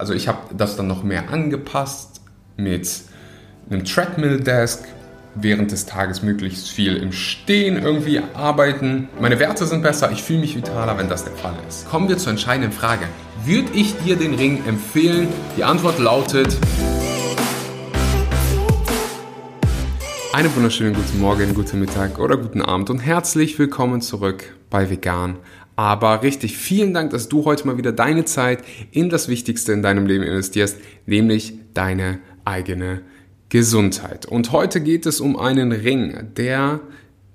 Also ich habe das dann noch mehr angepasst mit einem Treadmill-Desk, während des Tages möglichst viel im Stehen irgendwie arbeiten. Meine Werte sind besser, ich fühle mich vitaler, wenn das der Fall ist. Kommen wir zur entscheidenden Frage. Würde ich dir den Ring empfehlen? Die Antwort lautet... Einen wunderschönen guten Morgen, guten Mittag oder guten Abend und herzlich willkommen zurück bei Vegan aber richtig, vielen Dank, dass du heute mal wieder deine Zeit in das Wichtigste in deinem Leben investierst, nämlich deine eigene Gesundheit. Und heute geht es um einen Ring, der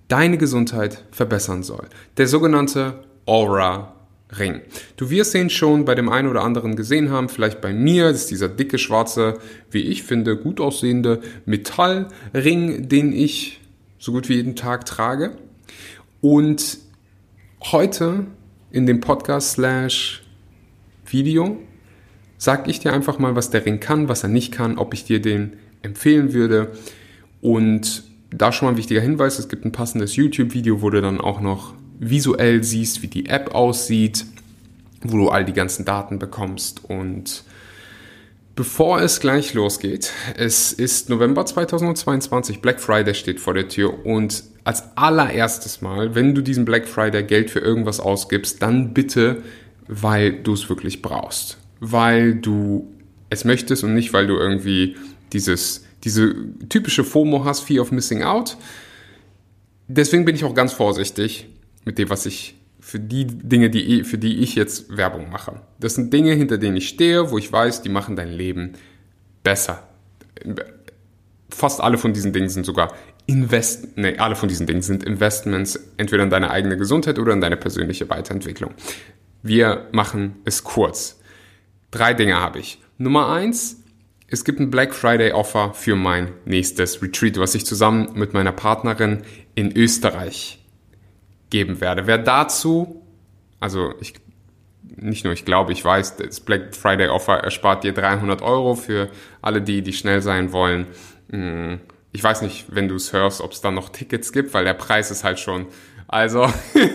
deine Gesundheit verbessern soll. Der sogenannte Aura Ring. Du wirst ihn schon bei dem einen oder anderen gesehen haben, vielleicht bei mir, das ist dieser dicke, schwarze, wie ich finde, gut aussehende Metallring, den ich so gut wie jeden Tag trage. Und heute in dem Podcast slash Video sage ich dir einfach mal, was der Ring kann, was er nicht kann, ob ich dir den empfehlen würde. Und da schon mal ein wichtiger Hinweis, es gibt ein passendes YouTube-Video, wo du dann auch noch visuell siehst, wie die App aussieht, wo du all die ganzen Daten bekommst. Und bevor es gleich losgeht, es ist November 2022, Black Friday steht vor der Tür und als allererstes Mal, wenn du diesen Black Friday Geld für irgendwas ausgibst, dann bitte, weil du es wirklich brauchst. Weil du es möchtest und nicht, weil du irgendwie dieses, diese typische FOMO hast, Fear of Missing Out. Deswegen bin ich auch ganz vorsichtig mit dem, was ich für die Dinge, die, für die ich jetzt Werbung mache. Das sind Dinge, hinter denen ich stehe, wo ich weiß, die machen dein Leben besser. Fast alle von diesen Dingen sind sogar Invest, nee, alle von diesen Dingen sind Investments entweder in deine eigene Gesundheit oder in deine persönliche Weiterentwicklung. Wir machen es kurz. Drei Dinge habe ich. Nummer eins, es gibt ein Black Friday Offer für mein nächstes Retreat, was ich zusammen mit meiner Partnerin in Österreich geben werde. Wer dazu, also ich, nicht nur ich glaube, ich weiß, das Black Friday Offer erspart dir 300 Euro für alle die, die schnell sein wollen. Hm, ich weiß nicht, wenn du es hörst, ob es da noch Tickets gibt, weil der Preis ist halt schon, also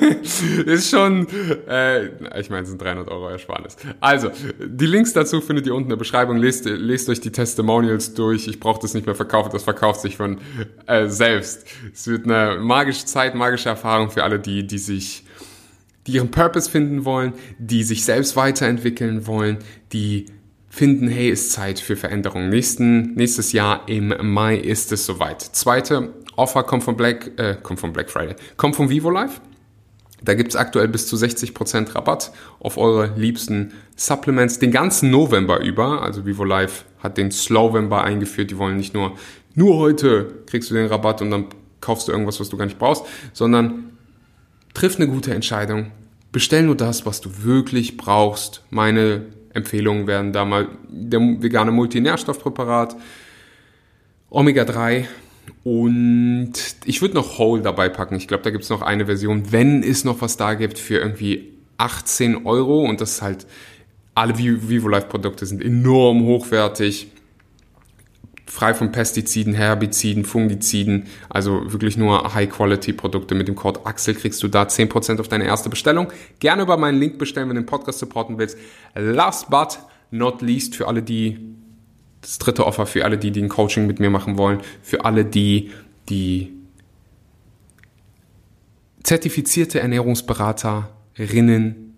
ist schon, äh, ich meine, es sind 300 Euro Ersparnis. Also, die Links dazu findet ihr unten in der Beschreibung. Lest, lest euch die Testimonials durch. Ich brauche das nicht mehr verkaufen, das verkauft sich von äh, selbst. Es wird eine magische Zeit, magische Erfahrung für alle die, die sich die ihren Purpose finden wollen, die sich selbst weiterentwickeln wollen, die finden, hey, ist Zeit für Veränderung. Nächsten, nächstes Jahr im Mai ist es soweit. Zweite Offer kommt von Black, äh, kommt von Black Friday, kommt von Vivo Life. Da gibt's aktuell bis zu 60% Rabatt auf eure liebsten Supplements den ganzen November über. Also Vivo Life hat den Slowember eingeführt. Die wollen nicht nur, nur heute kriegst du den Rabatt und dann kaufst du irgendwas, was du gar nicht brauchst, sondern triff eine gute Entscheidung. Bestell nur das, was du wirklich brauchst. Meine Empfehlungen wären da mal der vegane Multinährstoffpräparat, Omega-3 und ich würde noch Whole dabei packen. Ich glaube, da gibt es noch eine Version, wenn es noch was da gibt, für irgendwie 18 Euro. Und das ist halt, alle Vivo Life Produkte sind enorm hochwertig frei von Pestiziden, Herbiziden, Fungiziden, also wirklich nur High-Quality-Produkte. Mit dem Code Axel kriegst du da 10% auf deine erste Bestellung. Gerne über meinen Link bestellen, wenn du den Podcast supporten willst. Last but not least, für alle, die, das dritte Offer, für alle, die, die ein Coaching mit mir machen wollen, für alle, die, die zertifizierte Ernährungsberaterinnen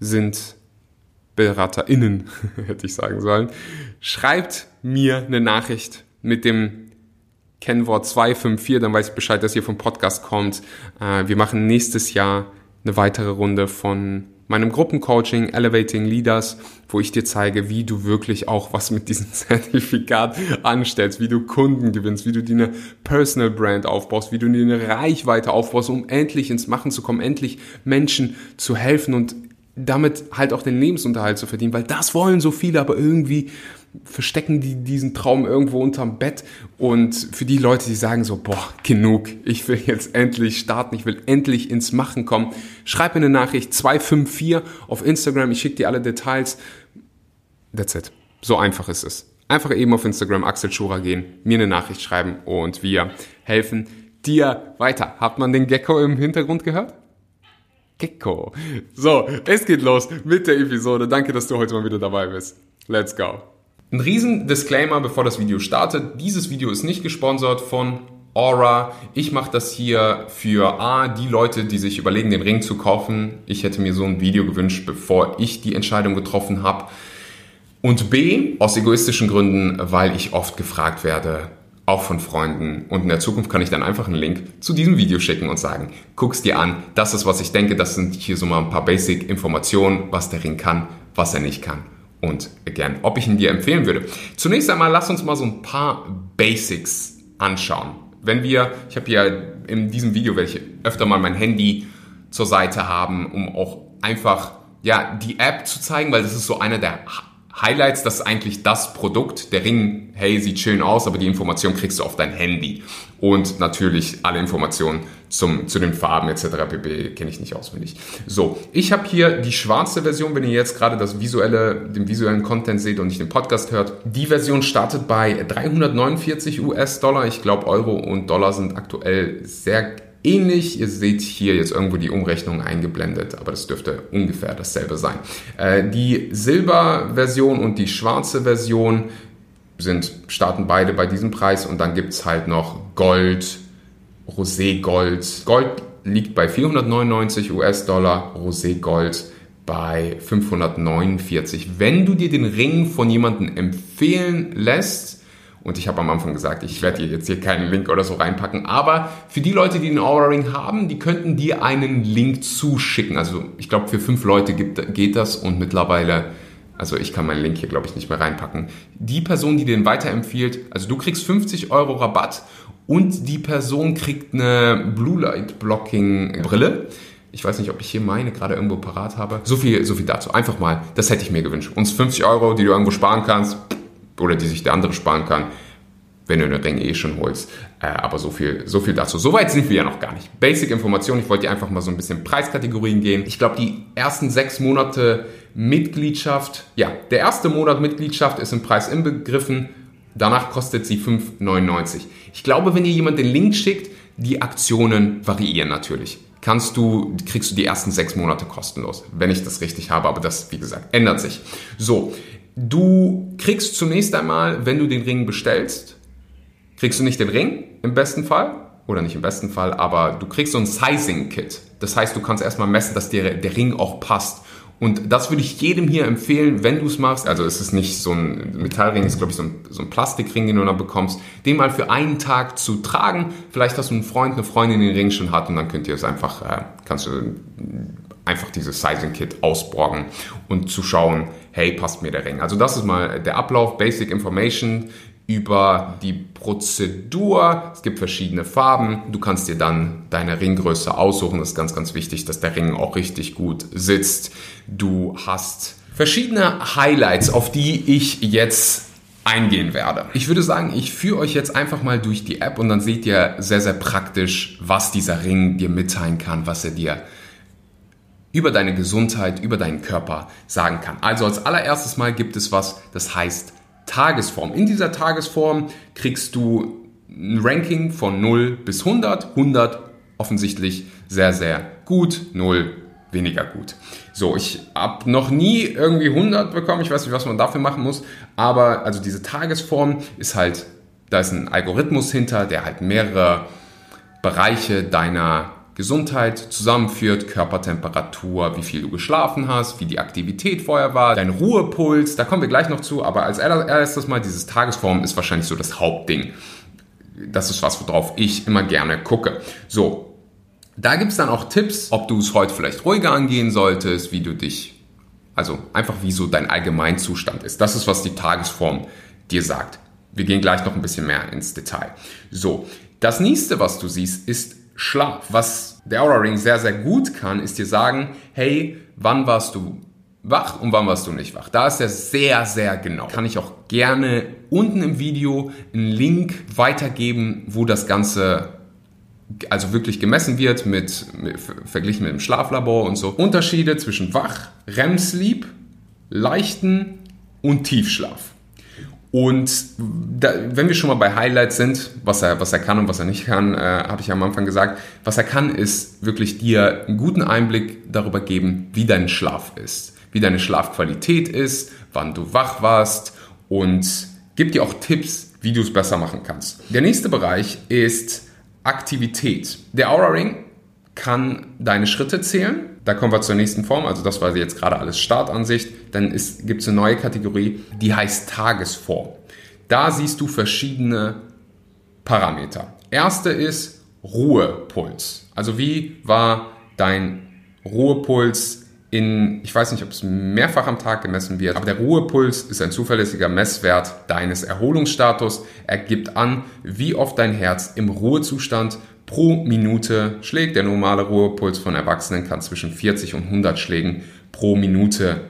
sind, BeraterInnen, hätte ich sagen sollen, schreibt mir eine Nachricht mit dem Kennwort 254, dann weiß ich Bescheid, dass ihr vom Podcast kommt. Äh, wir machen nächstes Jahr eine weitere Runde von meinem Gruppencoaching Elevating Leaders, wo ich dir zeige, wie du wirklich auch was mit diesem Zertifikat anstellst, wie du Kunden gewinnst, wie du dir eine Personal Brand aufbaust, wie du dir eine Reichweite aufbaust, um endlich ins Machen zu kommen, endlich Menschen zu helfen und damit halt auch den Lebensunterhalt zu verdienen, weil das wollen so viele, aber irgendwie verstecken die diesen Traum irgendwo unterm Bett und für die Leute, die sagen so, boah, genug, ich will jetzt endlich starten, ich will endlich ins Machen kommen, schreib mir eine Nachricht 254 auf Instagram, ich schicke dir alle Details. That's it. So einfach ist es. Einfach eben auf Instagram Axel Schura gehen, mir eine Nachricht schreiben und wir helfen dir weiter. Hat man den Gecko im Hintergrund gehört? Gecko. So, es geht los mit der Episode. Danke, dass du heute mal wieder dabei bist. Let's go. Ein riesen Disclaimer, bevor das Video startet. Dieses Video ist nicht gesponsert von Aura. Ich mache das hier für A, die Leute, die sich überlegen, den Ring zu kaufen. Ich hätte mir so ein Video gewünscht, bevor ich die Entscheidung getroffen habe. Und B, aus egoistischen Gründen, weil ich oft gefragt werde, auch von Freunden. Und in der Zukunft kann ich dann einfach einen Link zu diesem Video schicken und sagen, guck's dir an, das ist, was ich denke, das sind hier so mal ein paar Basic-Informationen, was der Ring kann, was er nicht kann und gern, ob ich ihn dir empfehlen würde. Zunächst einmal lass uns mal so ein paar Basics anschauen. Wenn wir, ich habe hier in diesem Video welche öfter mal mein Handy zur Seite haben, um auch einfach ja die App zu zeigen, weil das ist so einer der Highlights, das ist eigentlich das Produkt. Der Ring, hey, sieht schön aus, aber die Information kriegst du auf dein Handy. Und natürlich alle Informationen zum, zu den Farben etc. pp. kenne ich nicht auswendig. So, ich habe hier die schwarze Version, wenn ihr jetzt gerade das visuelle, den visuellen Content seht und nicht den Podcast hört. Die Version startet bei 349 US-Dollar. Ich glaube, Euro und Dollar sind aktuell sehr ähnlich. Ihr seht hier jetzt irgendwo die Umrechnung eingeblendet, aber das dürfte ungefähr dasselbe sein. Äh, die Silberversion und die schwarze Version sind, starten beide bei diesem Preis und dann gibt es halt noch Gold, Rosé Gold. Liegt bei 499 US-Dollar, Rosé Gold bei 549. Wenn du dir den Ring von jemandem empfehlen lässt, und ich habe am Anfang gesagt, ich werde dir jetzt hier keinen Link oder so reinpacken. Aber für die Leute, die einen Aura Ring haben, die könnten dir einen Link zuschicken. Also ich glaube, für fünf Leute gibt, geht das und mittlerweile, also ich kann meinen Link hier, glaube ich, nicht mehr reinpacken. Die Person, die den weiterempfiehlt, also du kriegst 50 Euro Rabatt und die Person kriegt eine Blue Light Blocking Brille. Ich weiß nicht, ob ich hier meine gerade irgendwo parat habe. So viel, so viel dazu. Einfach mal, das hätte ich mir gewünscht. Uns 50 Euro, die du irgendwo sparen kannst, oder die sich der andere sparen kann, wenn du eine Ring eh schon holst. Äh, aber so viel, so viel dazu. Soweit sind wir ja noch gar nicht. Basic Information, ich wollte dir einfach mal so ein bisschen Preiskategorien gehen. Ich glaube, die ersten sechs Monate Mitgliedschaft, ja, der erste Monat Mitgliedschaft ist im Preis inbegriffen. Danach kostet sie 5,99. Ich glaube, wenn ihr jemand den Link schickt, die Aktionen variieren natürlich. Kannst du, kriegst du die ersten sechs Monate kostenlos, wenn ich das richtig habe, aber das, wie gesagt, ändert sich. So, Du kriegst zunächst einmal, wenn du den Ring bestellst, kriegst du nicht den Ring im besten Fall oder nicht im besten Fall, aber du kriegst so ein Sizing-Kit. Das heißt, du kannst erstmal messen, dass dir der Ring auch passt. Und das würde ich jedem hier empfehlen, wenn du es machst. Also es ist nicht so ein Metallring, es ist glaube ich so ein, so ein Plastikring, den du dann bekommst, den mal für einen Tag zu tragen. Vielleicht hast du einen Freund, eine Freundin, den Ring schon hat und dann könnt ihr es einfach, äh, kannst du einfach dieses Sizing Kit ausborgen und zu schauen, hey, passt mir der Ring. Also das ist mal der Ablauf, Basic Information über die Prozedur. Es gibt verschiedene Farben. Du kannst dir dann deine Ringgröße aussuchen. Das ist ganz, ganz wichtig, dass der Ring auch richtig gut sitzt. Du hast verschiedene Highlights, auf die ich jetzt eingehen werde. Ich würde sagen, ich führe euch jetzt einfach mal durch die App und dann seht ihr sehr, sehr praktisch, was dieser Ring dir mitteilen kann, was er dir über deine Gesundheit, über deinen Körper sagen kann. Also als allererstes Mal gibt es was, das heißt Tagesform. In dieser Tagesform kriegst du ein Ranking von 0 bis 100. 100 offensichtlich sehr, sehr gut, 0 weniger gut. So, ich habe noch nie irgendwie 100 bekommen. Ich weiß nicht, was man dafür machen muss. Aber also diese Tagesform ist halt, da ist ein Algorithmus hinter, der halt mehrere Bereiche deiner Gesundheit zusammenführt, Körpertemperatur, wie viel du geschlafen hast, wie die Aktivität vorher war, dein Ruhepuls, da kommen wir gleich noch zu, aber als erstes mal dieses Tagesform ist wahrscheinlich so das Hauptding. Das ist was, worauf ich immer gerne gucke. So, da gibt es dann auch Tipps, ob du es heute vielleicht ruhiger angehen solltest, wie du dich, also einfach wie so dein Allgemeinzustand ist. Das ist, was die Tagesform dir sagt. Wir gehen gleich noch ein bisschen mehr ins Detail. So, das nächste, was du siehst, ist Schlaf. Was der Aura Ring sehr, sehr gut kann, ist dir sagen, hey, wann warst du wach und wann warst du nicht wach. Da ist er sehr, sehr genau. Kann ich auch gerne unten im Video einen Link weitergeben, wo das Ganze also wirklich gemessen wird mit, mit verglichen mit dem Schlaflabor und so. Unterschiede zwischen wach, REM-Sleep, leichten und Tiefschlaf. Und da, wenn wir schon mal bei Highlights sind, was er, was er kann und was er nicht kann, äh, habe ich ja am Anfang gesagt, was er kann, ist wirklich dir einen guten Einblick darüber geben, wie dein Schlaf ist. wie deine Schlafqualität ist, wann du wach warst und gibt dir auch Tipps, wie du es besser machen kannst. Der nächste Bereich ist Aktivität. Der Aura Ring kann deine Schritte zählen. Da kommen wir zur nächsten Form. Also das war jetzt gerade alles Startansicht. Dann gibt es eine neue Kategorie, die heißt Tagesform. Da siehst du verschiedene Parameter. Erste ist Ruhepuls. Also wie war dein Ruhepuls in, ich weiß nicht, ob es mehrfach am Tag gemessen wird, aber der Ruhepuls ist ein zuverlässiger Messwert deines Erholungsstatus. Er gibt an, wie oft dein Herz im Ruhezustand pro Minute schlägt. Der normale Ruhepuls von Erwachsenen kann zwischen 40 und 100 Schlägen pro Minute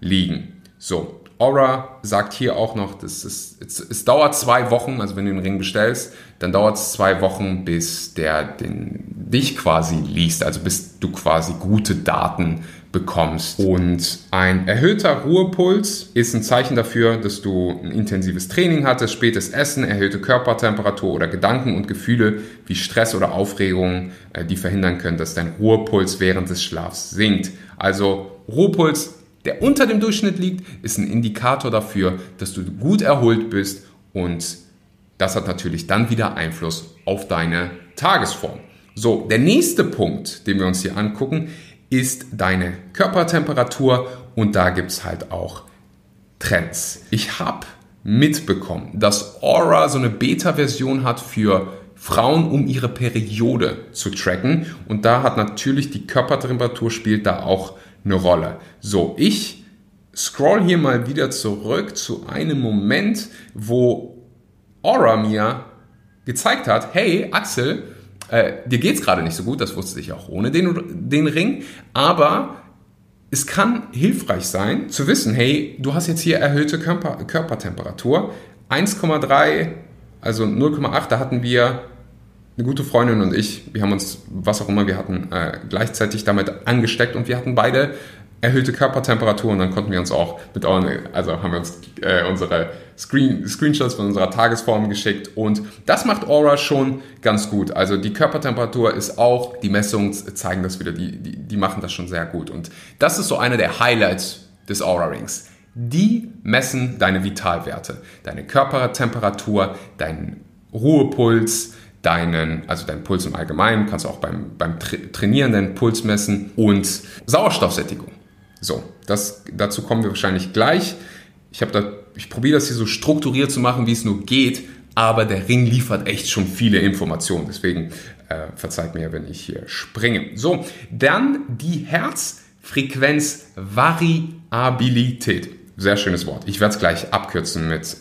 liegen. So, Aura sagt hier auch noch, dass es, es, es, dauert zwei Wochen, also wenn du den Ring bestellst, dann dauert es zwei Wochen, bis der den, dich quasi liest, also bis du quasi gute Daten bekommst. Und ein erhöhter Ruhepuls ist ein Zeichen dafür, dass du ein intensives Training hattest, spätes Essen, erhöhte Körpertemperatur oder Gedanken und Gefühle wie Stress oder Aufregung, äh, die verhindern können, dass dein Ruhepuls während des Schlafs sinkt. Also Ruhepuls der unter dem Durchschnitt liegt, ist ein Indikator dafür, dass du gut erholt bist und das hat natürlich dann wieder Einfluss auf deine Tagesform. So, der nächste Punkt, den wir uns hier angucken, ist deine Körpertemperatur und da gibt es halt auch Trends. Ich habe mitbekommen, dass Aura so eine Beta-Version hat für Frauen, um ihre Periode zu tracken und da hat natürlich die Körpertemperatur spielt da auch eine Rolle. So, ich scroll hier mal wieder zurück zu einem Moment, wo Aura mir gezeigt hat, hey Axel, äh, dir geht's gerade nicht so gut, das wusste ich auch ohne den, den Ring, aber es kann hilfreich sein zu wissen, hey, du hast jetzt hier erhöhte Körper, Körpertemperatur, 1,3, also 0,8, da hatten wir eine gute Freundin und ich, wir haben uns, was auch immer wir hatten, äh, gleichzeitig damit angesteckt und wir hatten beide erhöhte Körpertemperatur und dann konnten wir uns auch mit euren, also haben wir uns äh, unsere Screen, Screenshots von unserer Tagesform geschickt und das macht Aura schon ganz gut. Also die Körpertemperatur ist auch, die Messungen zeigen das wieder, die, die, die machen das schon sehr gut und das ist so einer der Highlights des Aura Rings. Die messen deine Vitalwerte, deine Körpertemperatur, deinen Ruhepuls, deinen, also deinen Puls im Allgemeinen, kannst du auch beim, beim Trainieren deinen Puls messen und Sauerstoffsättigung. So, das, dazu kommen wir wahrscheinlich gleich. Ich, da, ich probiere das hier so strukturiert zu machen, wie es nur geht, aber der Ring liefert echt schon viele Informationen. Deswegen äh, verzeiht mir, wenn ich hier springe. So, dann die Herzfrequenzvariabilität. Sehr schönes Wort. Ich werde es gleich abkürzen mit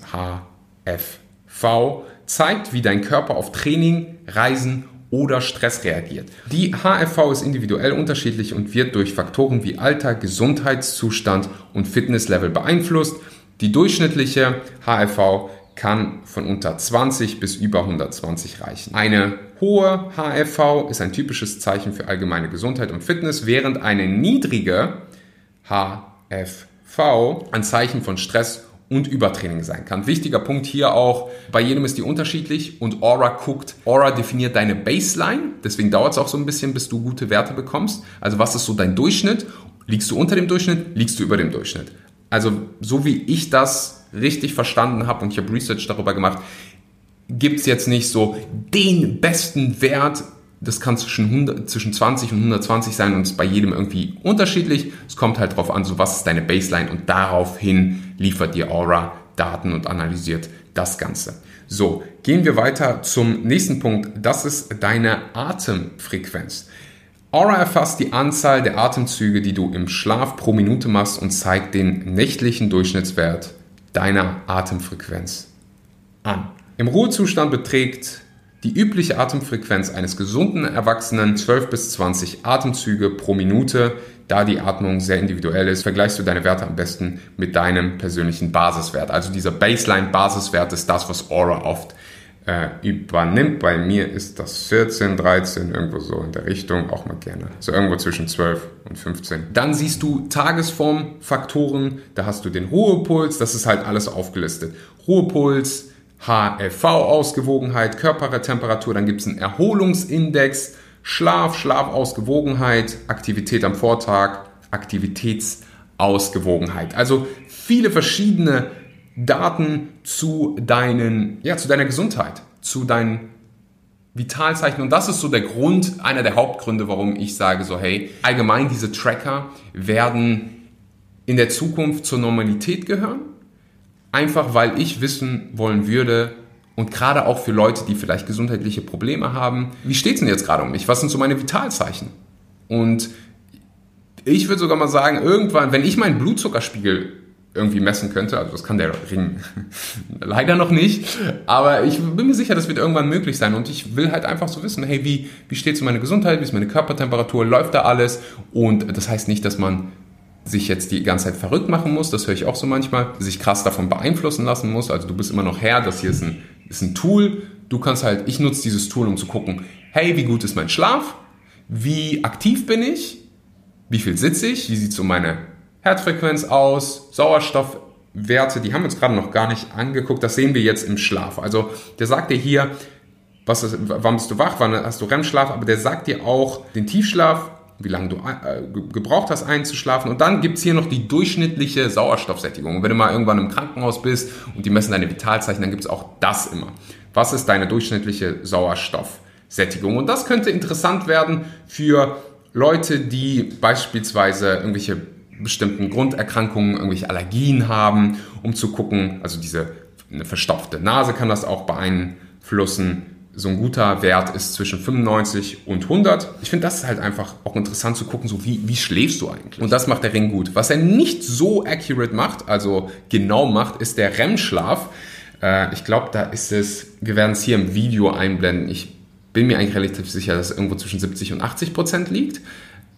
HFV zeigt, wie dein Körper auf Training, Reisen oder Stress reagiert. Die HFV ist individuell unterschiedlich und wird durch Faktoren wie Alter, Gesundheitszustand und Fitnesslevel beeinflusst. Die durchschnittliche HFV kann von unter 20 bis über 120 reichen. Eine hohe HFV ist ein typisches Zeichen für allgemeine Gesundheit und Fitness, während eine niedrige HFV ein Zeichen von Stress und Übertraining sein kann. Wichtiger Punkt hier auch, bei jedem ist die unterschiedlich und Aura guckt, Aura definiert deine Baseline, deswegen dauert es auch so ein bisschen, bis du gute Werte bekommst. Also was ist so dein Durchschnitt? Liegst du unter dem Durchschnitt? Liegst du über dem Durchschnitt? Also so wie ich das richtig verstanden habe und ich habe Research darüber gemacht, gibt es jetzt nicht so den besten Wert, das kann zwischen, 100, zwischen 20 und 120 sein und ist bei jedem irgendwie unterschiedlich. Es kommt halt darauf an, so was ist deine Baseline und daraufhin liefert dir Aura Daten und analysiert das Ganze. So, gehen wir weiter zum nächsten Punkt. Das ist deine Atemfrequenz. Aura erfasst die Anzahl der Atemzüge, die du im Schlaf pro Minute machst und zeigt den nächtlichen Durchschnittswert deiner Atemfrequenz an. Im Ruhezustand beträgt die übliche Atemfrequenz eines gesunden Erwachsenen 12 bis 20 Atemzüge pro Minute. Da die Atmung sehr individuell ist, vergleichst du deine Werte am besten mit deinem persönlichen Basiswert. Also dieser Baseline-Basiswert ist das, was Aura oft äh, übernimmt. Bei mir ist das 14, 13, irgendwo so in der Richtung, auch mal gerne. So irgendwo zwischen 12 und 15. Dann siehst du Tagesformfaktoren, da hast du den Ruhepuls, das ist halt alles aufgelistet. Ruhepuls, HFV-Ausgewogenheit, Körpertemperatur, dann gibt es einen Erholungsindex, Schlaf, Schlafausgewogenheit, Aktivität am Vortag, Aktivitätseinbußen Ausgewogenheit. Also viele verschiedene Daten zu deinen, ja, zu deiner Gesundheit, zu deinen Vitalzeichen. Und das ist so der Grund, einer der Hauptgründe, warum ich sage so, hey, allgemein diese Tracker werden in der Zukunft zur Normalität gehören. Einfach weil ich wissen wollen würde, und gerade auch für Leute, die vielleicht gesundheitliche Probleme haben, wie steht es denn jetzt gerade um mich? Was sind so meine Vitalzeichen? Und ich würde sogar mal sagen, irgendwann, wenn ich meinen Blutzuckerspiegel irgendwie messen könnte, also das kann der Ring leider noch nicht, aber ich bin mir sicher, das wird irgendwann möglich sein und ich will halt einfach so wissen, hey, wie, wie steht es um meine Gesundheit, wie ist meine Körpertemperatur, läuft da alles und das heißt nicht, dass man sich jetzt die ganze Zeit verrückt machen muss, das höre ich auch so manchmal, sich krass davon beeinflussen lassen muss, also du bist immer noch Herr, das hier ist ein, ist ein Tool, du kannst halt, ich nutze dieses Tool, um zu gucken, hey, wie gut ist mein Schlaf, wie aktiv bin ich, wie viel sitze ich, wie sieht so meine Herzfrequenz aus, Sauerstoffwerte, die haben wir uns gerade noch gar nicht angeguckt, das sehen wir jetzt im Schlaf. Also der sagt dir hier, was ist, wann bist du wach, wann hast du REM-Schlaf, aber der sagt dir auch den Tiefschlaf, wie lange du äh, gebraucht hast einzuschlafen. Und dann gibt es hier noch die durchschnittliche Sauerstoffsättigung. Und wenn du mal irgendwann im Krankenhaus bist und die messen deine Vitalzeichen, dann gibt es auch das immer. Was ist deine durchschnittliche Sauerstoffsättigung? Und das könnte interessant werden für Leute, die beispielsweise irgendwelche bestimmten Grunderkrankungen, irgendwelche Allergien haben, um zu gucken, also diese eine verstopfte Nase kann das auch beeinflussen. So ein guter Wert ist zwischen 95 und 100. Ich finde das halt einfach auch interessant zu gucken, so wie, wie schläfst du eigentlich? Und das macht der Ring gut. Was er nicht so accurate macht, also genau macht, ist der REM-Schlaf. Äh, ich glaube, da ist es, wir werden es hier im Video einblenden. Ich bin mir eigentlich relativ sicher, dass es irgendwo zwischen 70 und 80 Prozent liegt.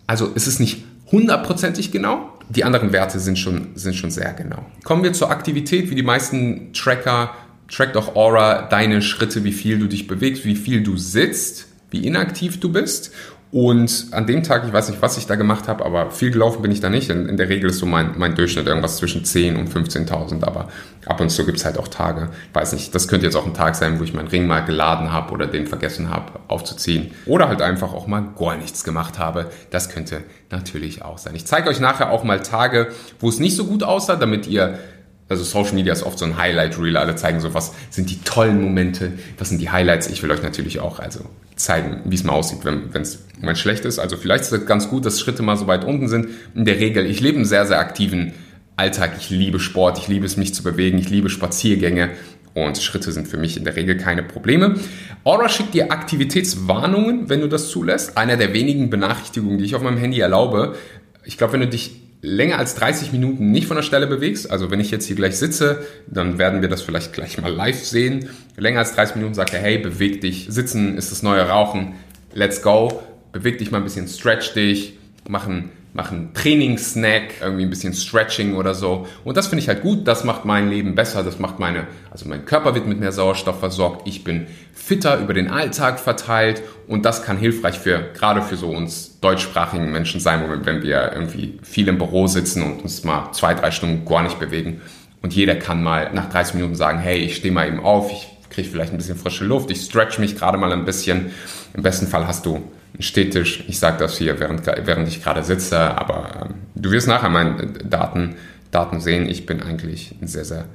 Also es ist nicht hundertprozentig genau. Die anderen Werte sind schon, sind schon sehr genau. Kommen wir zur Aktivität, wie die meisten Tracker trackt auch Aura deine Schritte, wie viel du dich bewegst, wie viel du sitzt, wie inaktiv du bist. Und an dem Tag, ich weiß nicht, was ich da gemacht habe, aber viel gelaufen bin ich da nicht. In, in der Regel ist so mein, mein Durchschnitt irgendwas zwischen 10 und 15.000. Aber ab und zu gibt es halt auch Tage. Weiß nicht, das könnte jetzt auch ein Tag sein, wo ich meinen Ring mal geladen habe oder den vergessen habe aufzuziehen. Oder halt einfach auch mal gar nichts gemacht habe. Das könnte natürlich auch sein. Ich zeige euch nachher auch mal Tage, wo es nicht so gut aussah, damit ihr also Social Media ist oft so ein Highlight Reel. Alle zeigen so, was sind die tollen Momente, was sind die Highlights. Ich will euch natürlich auch also zeigen, wie es mal aussieht, wenn es wenn schlecht ist. Also vielleicht ist es ganz gut, dass Schritte mal so weit unten sind. In der Regel, ich lebe einen sehr, sehr aktiven Alltag. Ich liebe Sport, ich liebe es, mich zu bewegen, ich liebe Spaziergänge und Schritte sind für mich in der Regel keine Probleme. Aura schickt dir Aktivitätswarnungen, wenn du das zulässt. Einer der wenigen Benachrichtigungen, die ich auf meinem Handy erlaube. Ich glaube, wenn du dich länger als 30 Minuten nicht von der Stelle bewegst, also wenn ich jetzt hier gleich sitze, dann werden wir das vielleicht gleich mal live sehen. Länger als 30 Minuten sagt er, hey, beweg dich, sitzen ist das neue Rauchen, let's go, beweg dich mal ein bisschen, stretch dich, machen machen Trainingssnack, irgendwie ein bisschen Stretching oder so. Und das finde ich halt gut, das macht mein Leben besser, das macht meine, also mein Körper wird mit mehr Sauerstoff versorgt, ich bin fitter über den Alltag verteilt und das kann hilfreich für, gerade für so uns deutschsprachigen Menschen sein, wenn wir irgendwie viel im Büro sitzen und uns mal zwei, drei Stunden gar nicht bewegen. Und jeder kann mal nach 30 Minuten sagen, hey, ich stehe mal eben auf, ich kriege vielleicht ein bisschen frische Luft, ich stretch mich gerade mal ein bisschen. Im besten Fall hast du Städtisch. Ich sage das hier, während, während ich gerade sitze, aber ähm, du wirst nachher meine Daten, Daten sehen. Ich bin eigentlich ein sehr, sehr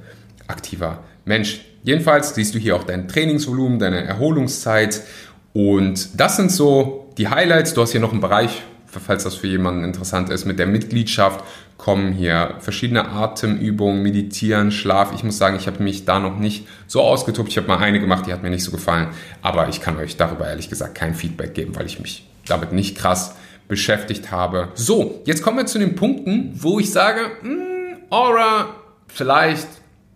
aktiver Mensch. Jedenfalls siehst du hier auch dein Trainingsvolumen, deine Erholungszeit und das sind so die Highlights. Du hast hier noch einen Bereich, falls das für jemanden interessant ist, mit der Mitgliedschaft kommen hier verschiedene Atemübungen, Meditieren, Schlaf. Ich muss sagen, ich habe mich da noch nicht so ausgetobt. Ich habe mal eine gemacht, die hat mir nicht so gefallen. Aber ich kann euch darüber ehrlich gesagt kein Feedback geben, weil ich mich damit nicht krass beschäftigt habe. So, jetzt kommen wir zu den Punkten, wo ich sage, mh, hm, Aura, vielleicht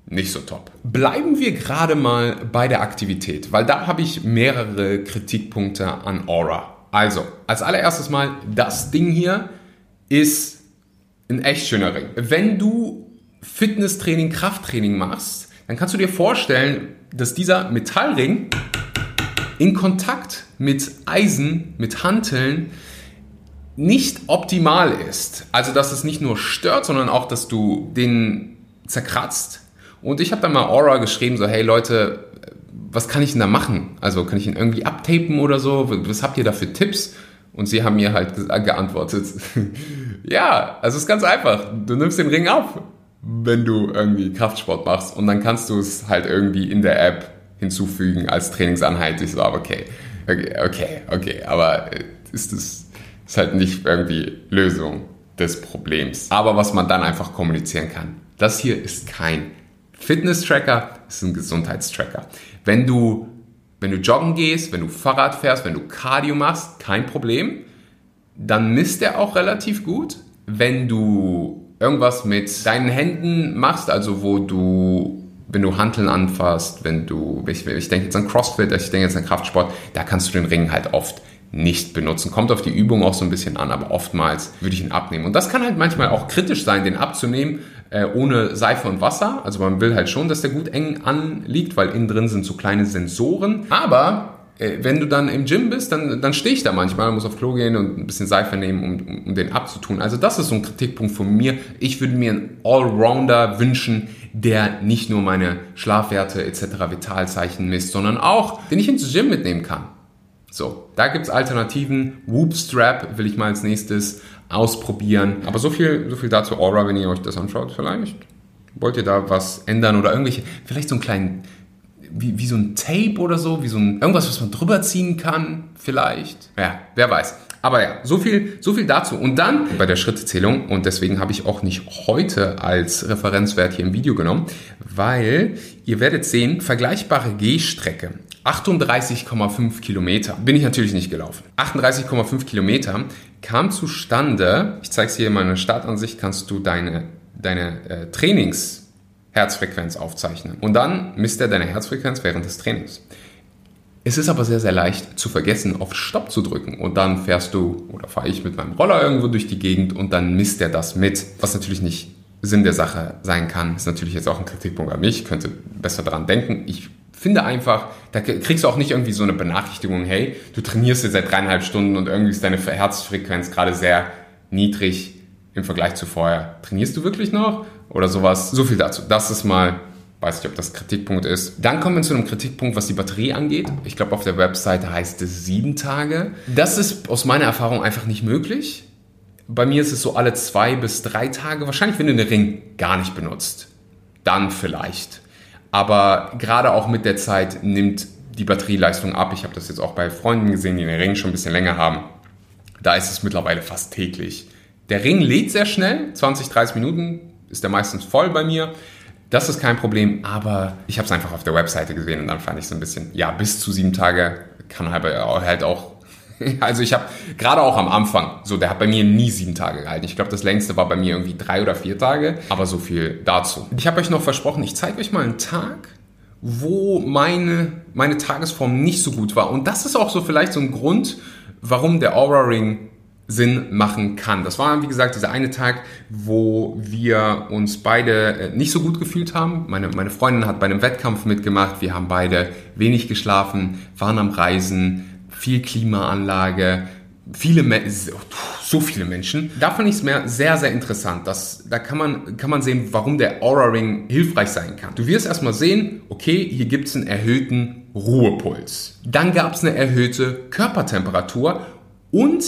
nicht so top. Bleiben wir gerade mal bei der Aktivität, weil da habe ich mehrere Kritikpunkte an Aura. Also, als allererstes mal, das Ding hier ist ein echt schöner Ring. Wenn du Fitnesstraining, Krafttraining machst, dann kannst du dir vorstellen, dass dieser Metallring in Kontakt mit Eisen, mit Hanteln nicht optimal ist. Also, dass es nicht nur stört, sondern auch, dass du den zerkratzt. Und ich habe dann mal Aura geschrieben, so, hey Leute, was kann ich denn da machen? Also, kann ich ihn irgendwie abtapen oder so? Was habt ihr da für Tipps? Und sie haben mir halt geantwortet, ja, also es ist ganz einfach. Du nimmst den Ring ab, wenn du irgendwie Kraftsport machst und dann kannst du es halt irgendwie in der App hinzufügen als Trainingseinheit. Ich so, okay, okay, okay, okay, aber äh, ist das ist halt nicht irgendwie Lösung des Problems. Aber was man dann einfach kommunizieren kann. Das hier ist kein Fitness-Tracker, es ist ein Gesundheitstracker. Wenn du, wenn du joggen gehst, wenn du Fahrrad fährst, wenn du Cardio machst, kein Problem. Dann misst er auch relativ gut. Wenn du irgendwas mit deinen Händen machst, also wo du wenn du Hanteln anfasst, wenn du, ich, ich denke jetzt an CrossFit, ich denke jetzt an Kraftsport, da kannst du den Ring halt oft nicht benutzen. Kommt auf die Übung auch so ein bisschen an, aber oftmals würde ich ihn abnehmen. Und das kann halt manchmal auch kritisch sein, den abzunehmen äh, ohne Seife und Wasser. Also man will halt schon, dass der gut eng anliegt, weil innen drin sind so kleine Sensoren. Aber äh, wenn du dann im Gym bist, dann, dann stehe ich da manchmal, muss auf Klo gehen und ein bisschen Seife nehmen, um, um den abzutun. Also das ist so ein Kritikpunkt von mir. Ich würde mir einen Allrounder wünschen, der nicht nur meine Schlafwerte etc. Vitalzeichen misst, sondern auch, den ich ins Gym mitnehmen kann. So, da gibt's Alternativen. Whoopstrap will ich mal als nächstes ausprobieren. Aber so viel, so viel dazu Aura, wenn ihr euch das anschaut. Vielleicht wollt ihr da was ändern oder irgendwelche, vielleicht so einen kleinen, wie, wie so ein Tape oder so, wie so ein, irgendwas, was man drüber ziehen kann, vielleicht. Ja, wer weiß. Aber ja, so viel, so viel dazu. Und dann bei der Schrittzählung, und deswegen habe ich auch nicht heute als Referenzwert hier im Video genommen, weil ihr werdet sehen, vergleichbare Gehstrecke 38,5 Kilometer. Bin ich natürlich nicht gelaufen. 38,5 Kilometer kam zustande, ich zeige es hier in meiner Startansicht, kannst du deine, deine äh, Trainingsherzfrequenz aufzeichnen. Und dann misst er deine Herzfrequenz während des Trainings. Es ist aber sehr, sehr leicht zu vergessen, auf Stopp zu drücken. Und dann fährst du, oder fahre ich mit meinem Roller irgendwo durch die Gegend und dann misst er das mit. Was natürlich nicht Sinn der Sache sein kann, ist natürlich jetzt auch ein Kritikpunkt an mich. Ich könnte besser daran denken. Ich finde einfach, da kriegst du auch nicht irgendwie so eine Benachrichtigung, hey, du trainierst jetzt seit dreieinhalb Stunden und irgendwie ist deine Herzfrequenz gerade sehr niedrig im Vergleich zu vorher. Trainierst du wirklich noch? Oder sowas. So viel dazu. Das ist mal, weiß nicht, ob das Kritikpunkt ist. Dann kommen wir zu einem Kritikpunkt, was die Batterie angeht. Ich glaube, auf der Webseite heißt es sieben Tage. Das ist aus meiner Erfahrung einfach nicht möglich. Bei mir ist es so alle zwei bis drei Tage. Wahrscheinlich, wenn du den Ring gar nicht benutzt. Dann vielleicht. Aber gerade auch mit der Zeit nimmt die Batterieleistung ab. Ich habe das jetzt auch bei Freunden gesehen, die den Ring schon ein bisschen länger haben. Da ist es mittlerweile fast täglich. Der Ring lädt sehr schnell, 20, 30 Minuten ist der meistens voll bei mir. Das ist kein Problem, aber ich habe es einfach auf der Webseite gesehen und dann fand ich so ein bisschen, ja, bis zu sieben Tage kann halt, halt auch Also ich habe gerade auch am Anfang, so der hat bei mir nie sieben Tage gehalten. Ich glaube, das längste war bei mir irgendwie drei oder vier Tage. Aber so viel dazu. Ich habe euch noch versprochen, ich zeige euch mal einen Tag, wo meine, meine Tagesform nicht so gut war. Und das ist auch so vielleicht so ein Grund, warum der Aura Ring Sinn machen kann. Das war, wie gesagt, dieser eine Tag, wo wir uns beide äh, nicht so gut gefühlt haben. Meine, meine Freundin hat bei einem Wettkampf mitgemacht. Wir haben beide wenig geschlafen, waren am Reisen, viel Klimaanlage, viele, so viele Menschen. Da fand ich es mir sehr, sehr interessant. Das, da kann man, kann man sehen, warum der Aura Ring hilfreich sein kann. Du wirst erstmal sehen, okay, hier gibt es einen erhöhten Ruhepuls. Dann gab es eine erhöhte Körpertemperatur und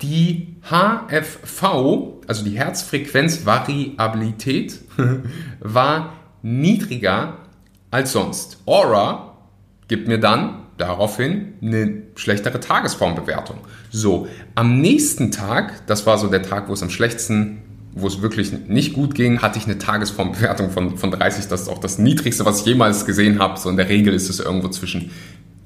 die HFV, also die Herzfrequenzvariabilität, war niedriger als sonst. Aura gibt mir dann daraufhin eine schlechtere Tagesformbewertung. So, am nächsten Tag, das war so der Tag, wo es am schlechtesten, wo es wirklich nicht gut ging, hatte ich eine Tagesformbewertung von, von 30. Das ist auch das niedrigste, was ich jemals gesehen habe. So in der Regel ist es irgendwo zwischen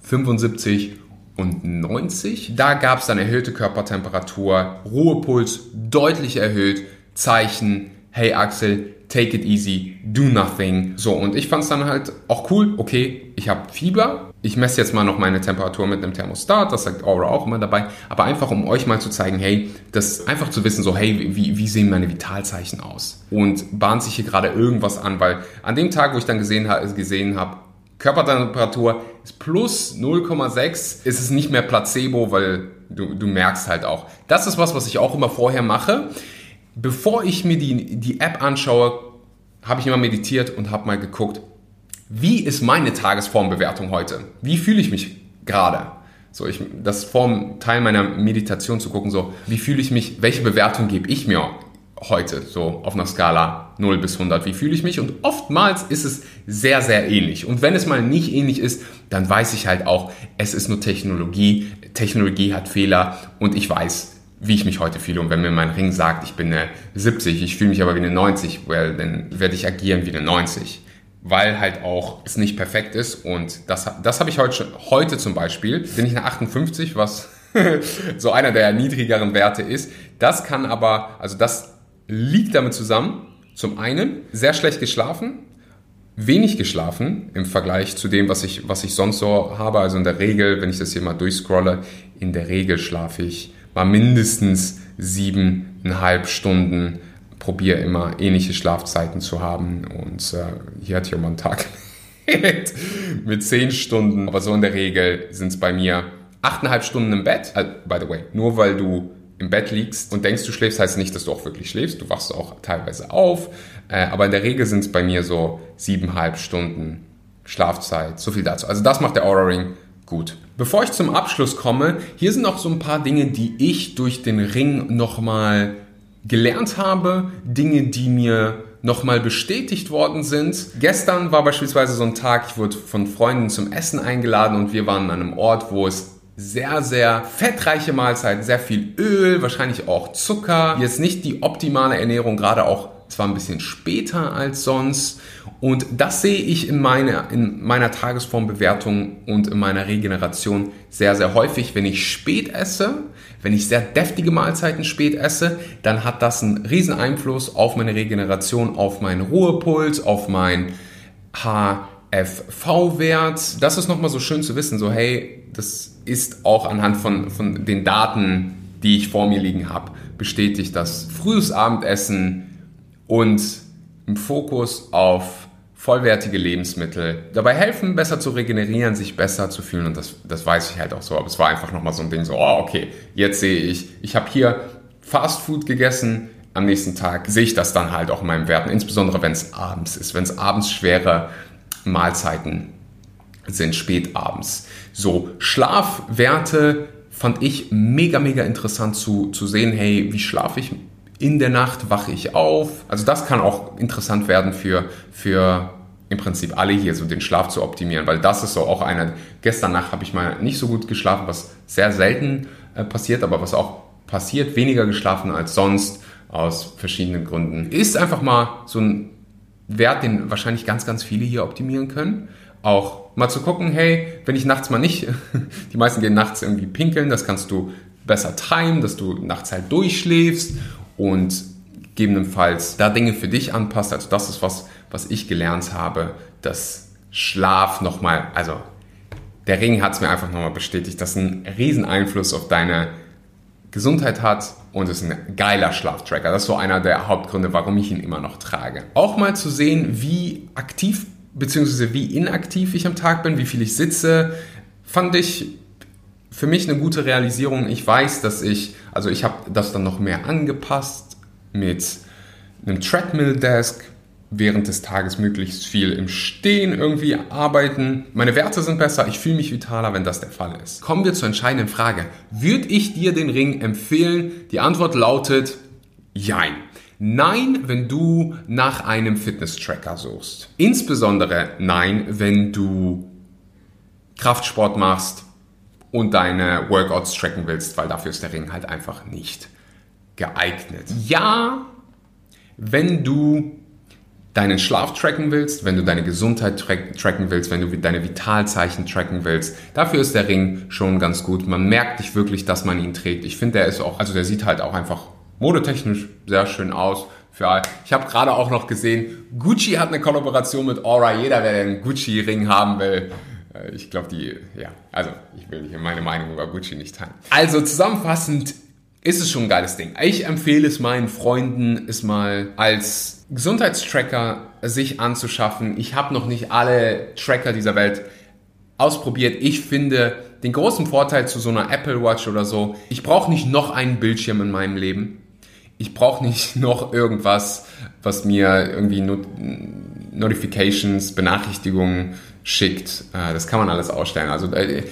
75 und 90. Da gab es dann erhöhte Körpertemperatur, Ruhepuls deutlich erhöht, Zeichen, hey Axel, take it easy, do nothing. So, und ich fand es dann halt auch cool, okay, ich habe Fieber, ich messe jetzt mal noch meine Temperatur mit einem Thermostat, das sagt Aura auch immer dabei, aber einfach um euch mal zu zeigen, hey, das einfach zu wissen, so, hey, wie, wie sehen meine Vitalzeichen aus? Und bahnt sich hier gerade irgendwas an, weil an dem Tag, wo ich dann gesehen, gesehen habe, Körpertemperatur ist plus 0,6, ist es nicht mehr Placebo, weil du, du merkst halt auch. Das ist was, was ich auch immer vorher mache. Bevor ich mir die, die App anschaue, habe ich immer meditiert und habe mal geguckt, wie ist meine Tagesformbewertung heute? Wie fühle ich mich gerade? So, ich, das Form Teil meiner Meditation zu gucken, so, wie fühle ich mich, welche Bewertung gebe ich mir heute, so auf einer Skala 0 bis 100, wie fühle ich mich? Und oftmals ist es sehr, sehr ähnlich. Und wenn es mal nicht ähnlich ist, dann weiß ich halt auch, es ist nur Technologie, Technologie hat Fehler und ich weiß, wie ich mich heute fühle. Und wenn mir mein Ring sagt, ich bin eine 70, ich fühle mich aber wie eine 90, well, dann werde ich agieren wie eine 90 weil halt auch es nicht perfekt ist. Und das, das habe ich heute, heute zum Beispiel, bin ich eine 58, was so einer der niedrigeren Werte ist. Das kann aber, also das liegt damit zusammen, zum einen sehr schlecht geschlafen, wenig geschlafen im Vergleich zu dem, was ich, was ich sonst so habe. Also in der Regel, wenn ich das hier mal durchscrolle, in der Regel schlafe ich mal mindestens siebeneinhalb Stunden probiere immer ähnliche Schlafzeiten zu haben. Und äh, hier auch mal einen Tag mit, mit zehn Stunden. Aber so in der Regel sind es bei mir achteinhalb Stunden im Bett. Uh, by the way, nur weil du im Bett liegst und denkst, du schläfst, heißt nicht, dass du auch wirklich schläfst. Du wachst auch teilweise auf. Äh, aber in der Regel sind es bei mir so siebeneinhalb Stunden Schlafzeit. So viel dazu. Also das macht der Aura Ring gut. Bevor ich zum Abschluss komme, hier sind noch so ein paar Dinge, die ich durch den Ring nochmal gelernt habe, Dinge, die mir nochmal bestätigt worden sind. Gestern war beispielsweise so ein Tag, ich wurde von Freunden zum Essen eingeladen und wir waren an einem Ort, wo es sehr, sehr fettreiche Mahlzeiten, sehr viel Öl, wahrscheinlich auch Zucker. Jetzt nicht die optimale Ernährung, gerade auch zwar ein bisschen später als sonst. Und das sehe ich in meiner, in meiner Tagesformbewertung und in meiner Regeneration sehr, sehr häufig. Wenn ich spät esse, wenn ich sehr deftige Mahlzeiten spät esse, dann hat das einen riesen Einfluss auf meine Regeneration, auf meinen Ruhepuls, auf mein HFV-Wert. Das ist nochmal so schön zu wissen, so hey, das ist auch anhand von, von den Daten, die ich vor mir liegen habe, bestätigt, dass frühes Abendessen und im Fokus auf vollwertige Lebensmittel. Dabei helfen, besser zu regenerieren, sich besser zu fühlen. Und das, das weiß ich halt auch so. Aber es war einfach nochmal so ein Ding, so, oh, okay, jetzt sehe ich, ich habe hier Fast Food gegessen, am nächsten Tag sehe ich das dann halt auch in meinen Werten, insbesondere wenn es abends ist, wenn es abends schwere Mahlzeiten sind, spät abends. So, Schlafwerte fand ich mega, mega interessant zu, zu sehen, hey, wie schlafe ich in der Nacht wache ich auf. Also das kann auch interessant werden für, für im Prinzip alle hier, so den Schlaf zu optimieren, weil das ist so auch einer. Gestern Nacht habe ich mal nicht so gut geschlafen, was sehr selten äh, passiert, aber was auch passiert, weniger geschlafen als sonst aus verschiedenen Gründen. Ist einfach mal so ein Wert, den wahrscheinlich ganz, ganz viele hier optimieren können. Auch mal zu gucken, hey, wenn ich nachts mal nicht, die meisten gehen nachts irgendwie pinkeln, das kannst du besser timen, dass du nachts halt durchschläfst und gegebenenfalls da Dinge für dich anpasst. Also das ist was, was ich gelernt habe, dass Schlaf nochmal, also der Ring hat es mir einfach nochmal bestätigt, dass ein riesen Einfluss auf deine Gesundheit hat und es ist ein geiler Schlaftracker. Das ist so einer der Hauptgründe, warum ich ihn immer noch trage. Auch mal zu sehen, wie aktiv bzw. wie inaktiv ich am Tag bin, wie viel ich sitze, fand ich für mich eine gute Realisierung. Ich weiß, dass ich, also ich habe das dann noch mehr angepasst mit einem Treadmill-Desk, während des Tages möglichst viel im Stehen irgendwie arbeiten. Meine Werte sind besser, ich fühle mich vitaler, wenn das der Fall ist. Kommen wir zur entscheidenden Frage. Würde ich dir den Ring empfehlen? Die Antwort lautet Jein. Nein, wenn du nach einem Fitness-Tracker suchst. Insbesondere nein, wenn du Kraftsport machst, und deine Workouts tracken willst, weil dafür ist der Ring halt einfach nicht geeignet. Ja, wenn du deinen Schlaf tracken willst, wenn du deine Gesundheit track tracken willst, wenn du deine Vitalzeichen tracken willst, dafür ist der Ring schon ganz gut. Man merkt nicht wirklich, dass man ihn trägt. Ich finde, der ist auch, also der sieht halt auch einfach modetechnisch sehr schön aus. Für, ich habe gerade auch noch gesehen, Gucci hat eine Kollaboration mit Aura. Jeder, der einen Gucci-Ring haben will, ich glaube, die, ja, also ich will hier meine Meinung über Gucci nicht teilen. Also zusammenfassend ist es schon ein geiles Ding. Ich empfehle es meinen Freunden, es mal als Gesundheitstracker sich anzuschaffen. Ich habe noch nicht alle Tracker dieser Welt ausprobiert. Ich finde den großen Vorteil zu so einer Apple Watch oder so, ich brauche nicht noch einen Bildschirm in meinem Leben. Ich brauche nicht noch irgendwas, was mir irgendwie Not Notifications, Benachrichtigungen schickt. Äh, das kann man alles ausstellen. Also äh,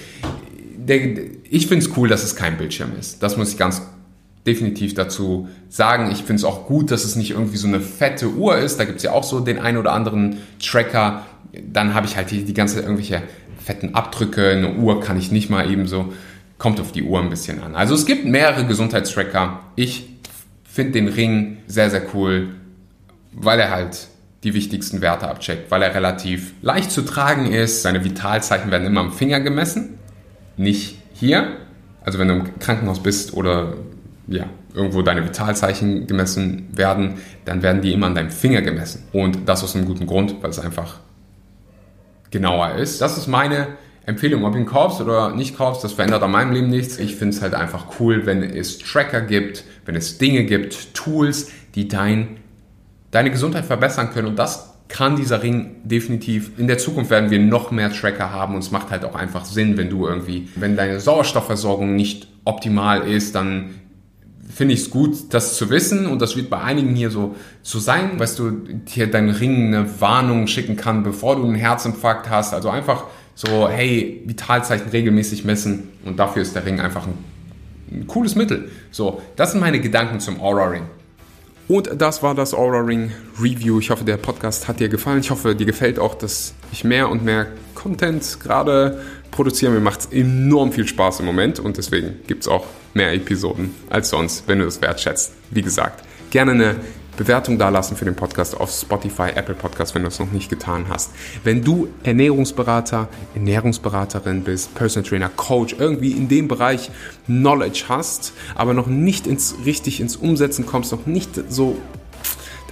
ich finde es cool, dass es kein Bildschirm ist. Das muss ich ganz definitiv dazu sagen. Ich finde es auch gut, dass es nicht irgendwie so eine fette Uhr ist. Da gibt es ja auch so den einen oder anderen Tracker. Dann habe ich halt die, die ganze irgendwelche fetten Abdrücke. Eine Uhr kann ich nicht mal eben so. Kommt auf die Uhr ein bisschen an. Also es gibt mehrere Gesundheitstracker. Ich finde den Ring sehr, sehr cool, weil er halt die wichtigsten Werte abcheckt, weil er relativ leicht zu tragen ist. Seine Vitalzeichen werden immer am Finger gemessen, nicht hier. Also wenn du im Krankenhaus bist oder ja, irgendwo deine Vitalzeichen gemessen werden, dann werden die immer an deinem Finger gemessen. Und das aus einem guten Grund, weil es einfach genauer ist. Das ist meine Empfehlung, ob du ihn kaufst oder nicht kaufst, das verändert an meinem Leben nichts. Ich finde es halt einfach cool, wenn es Tracker gibt, wenn es Dinge gibt, Tools, die dein, deine Gesundheit verbessern können. Und das kann dieser Ring definitiv. In der Zukunft werden wir noch mehr Tracker haben und es macht halt auch einfach Sinn, wenn du irgendwie, wenn deine Sauerstoffversorgung nicht optimal ist, dann finde ich es gut, das zu wissen und das wird bei einigen hier so, so sein, weißt du, hier dein Ring eine Warnung schicken kann, bevor du einen Herzinfarkt hast. Also einfach so, hey, Vitalzeichen regelmäßig messen und dafür ist der Ring einfach ein, ein cooles Mittel. So, das sind meine Gedanken zum Aura Ring. Und das war das Aura Ring Review. Ich hoffe, der Podcast hat dir gefallen. Ich hoffe, dir gefällt auch, dass ich mehr und mehr Content gerade produziere. Mir macht es enorm viel Spaß im Moment und deswegen gibt es auch mehr Episoden als sonst, wenn du das wertschätzt. Wie gesagt, gerne eine Bewertung dalassen für den Podcast auf Spotify, Apple Podcast, wenn du es noch nicht getan hast. Wenn du Ernährungsberater, Ernährungsberaterin bist, Personal Trainer, Coach, irgendwie in dem Bereich Knowledge hast, aber noch nicht ins, richtig ins Umsetzen kommst, noch nicht so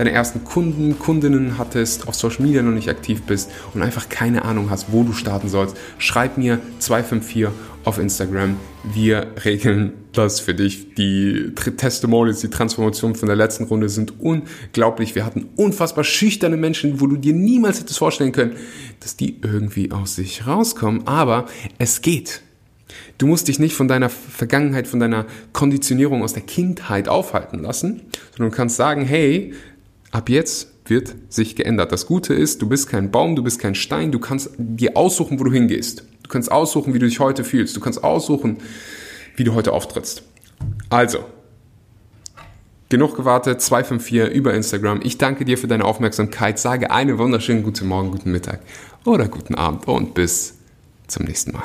deine ersten Kunden, Kundinnen hattest, auf Social Media noch nicht aktiv bist und einfach keine Ahnung hast, wo du starten sollst, schreib mir 254 auf Instagram. Wir regeln das für dich. Die Testimonials, die Transformation von der letzten Runde sind unglaublich. Wir hatten unfassbar schüchterne Menschen, wo du dir niemals hättest vorstellen können, dass die irgendwie aus sich rauskommen. Aber es geht. Du musst dich nicht von deiner Vergangenheit, von deiner Konditionierung aus der Kindheit aufhalten lassen, sondern du kannst sagen, hey, ab jetzt wird sich geändert. Das Gute ist, du bist kein Baum, du bist kein Stein, du kannst dir aussuchen, wo du hingehst. Du kannst aussuchen, wie du dich heute fühlst. Du kannst aussuchen, wie du heute auftrittst. Also, genug gewartet, 254 über Instagram. Ich danke dir für deine Aufmerksamkeit, sage einen wunderschönen guten Morgen, guten Mittag oder guten Abend und bis zum nächsten Mal.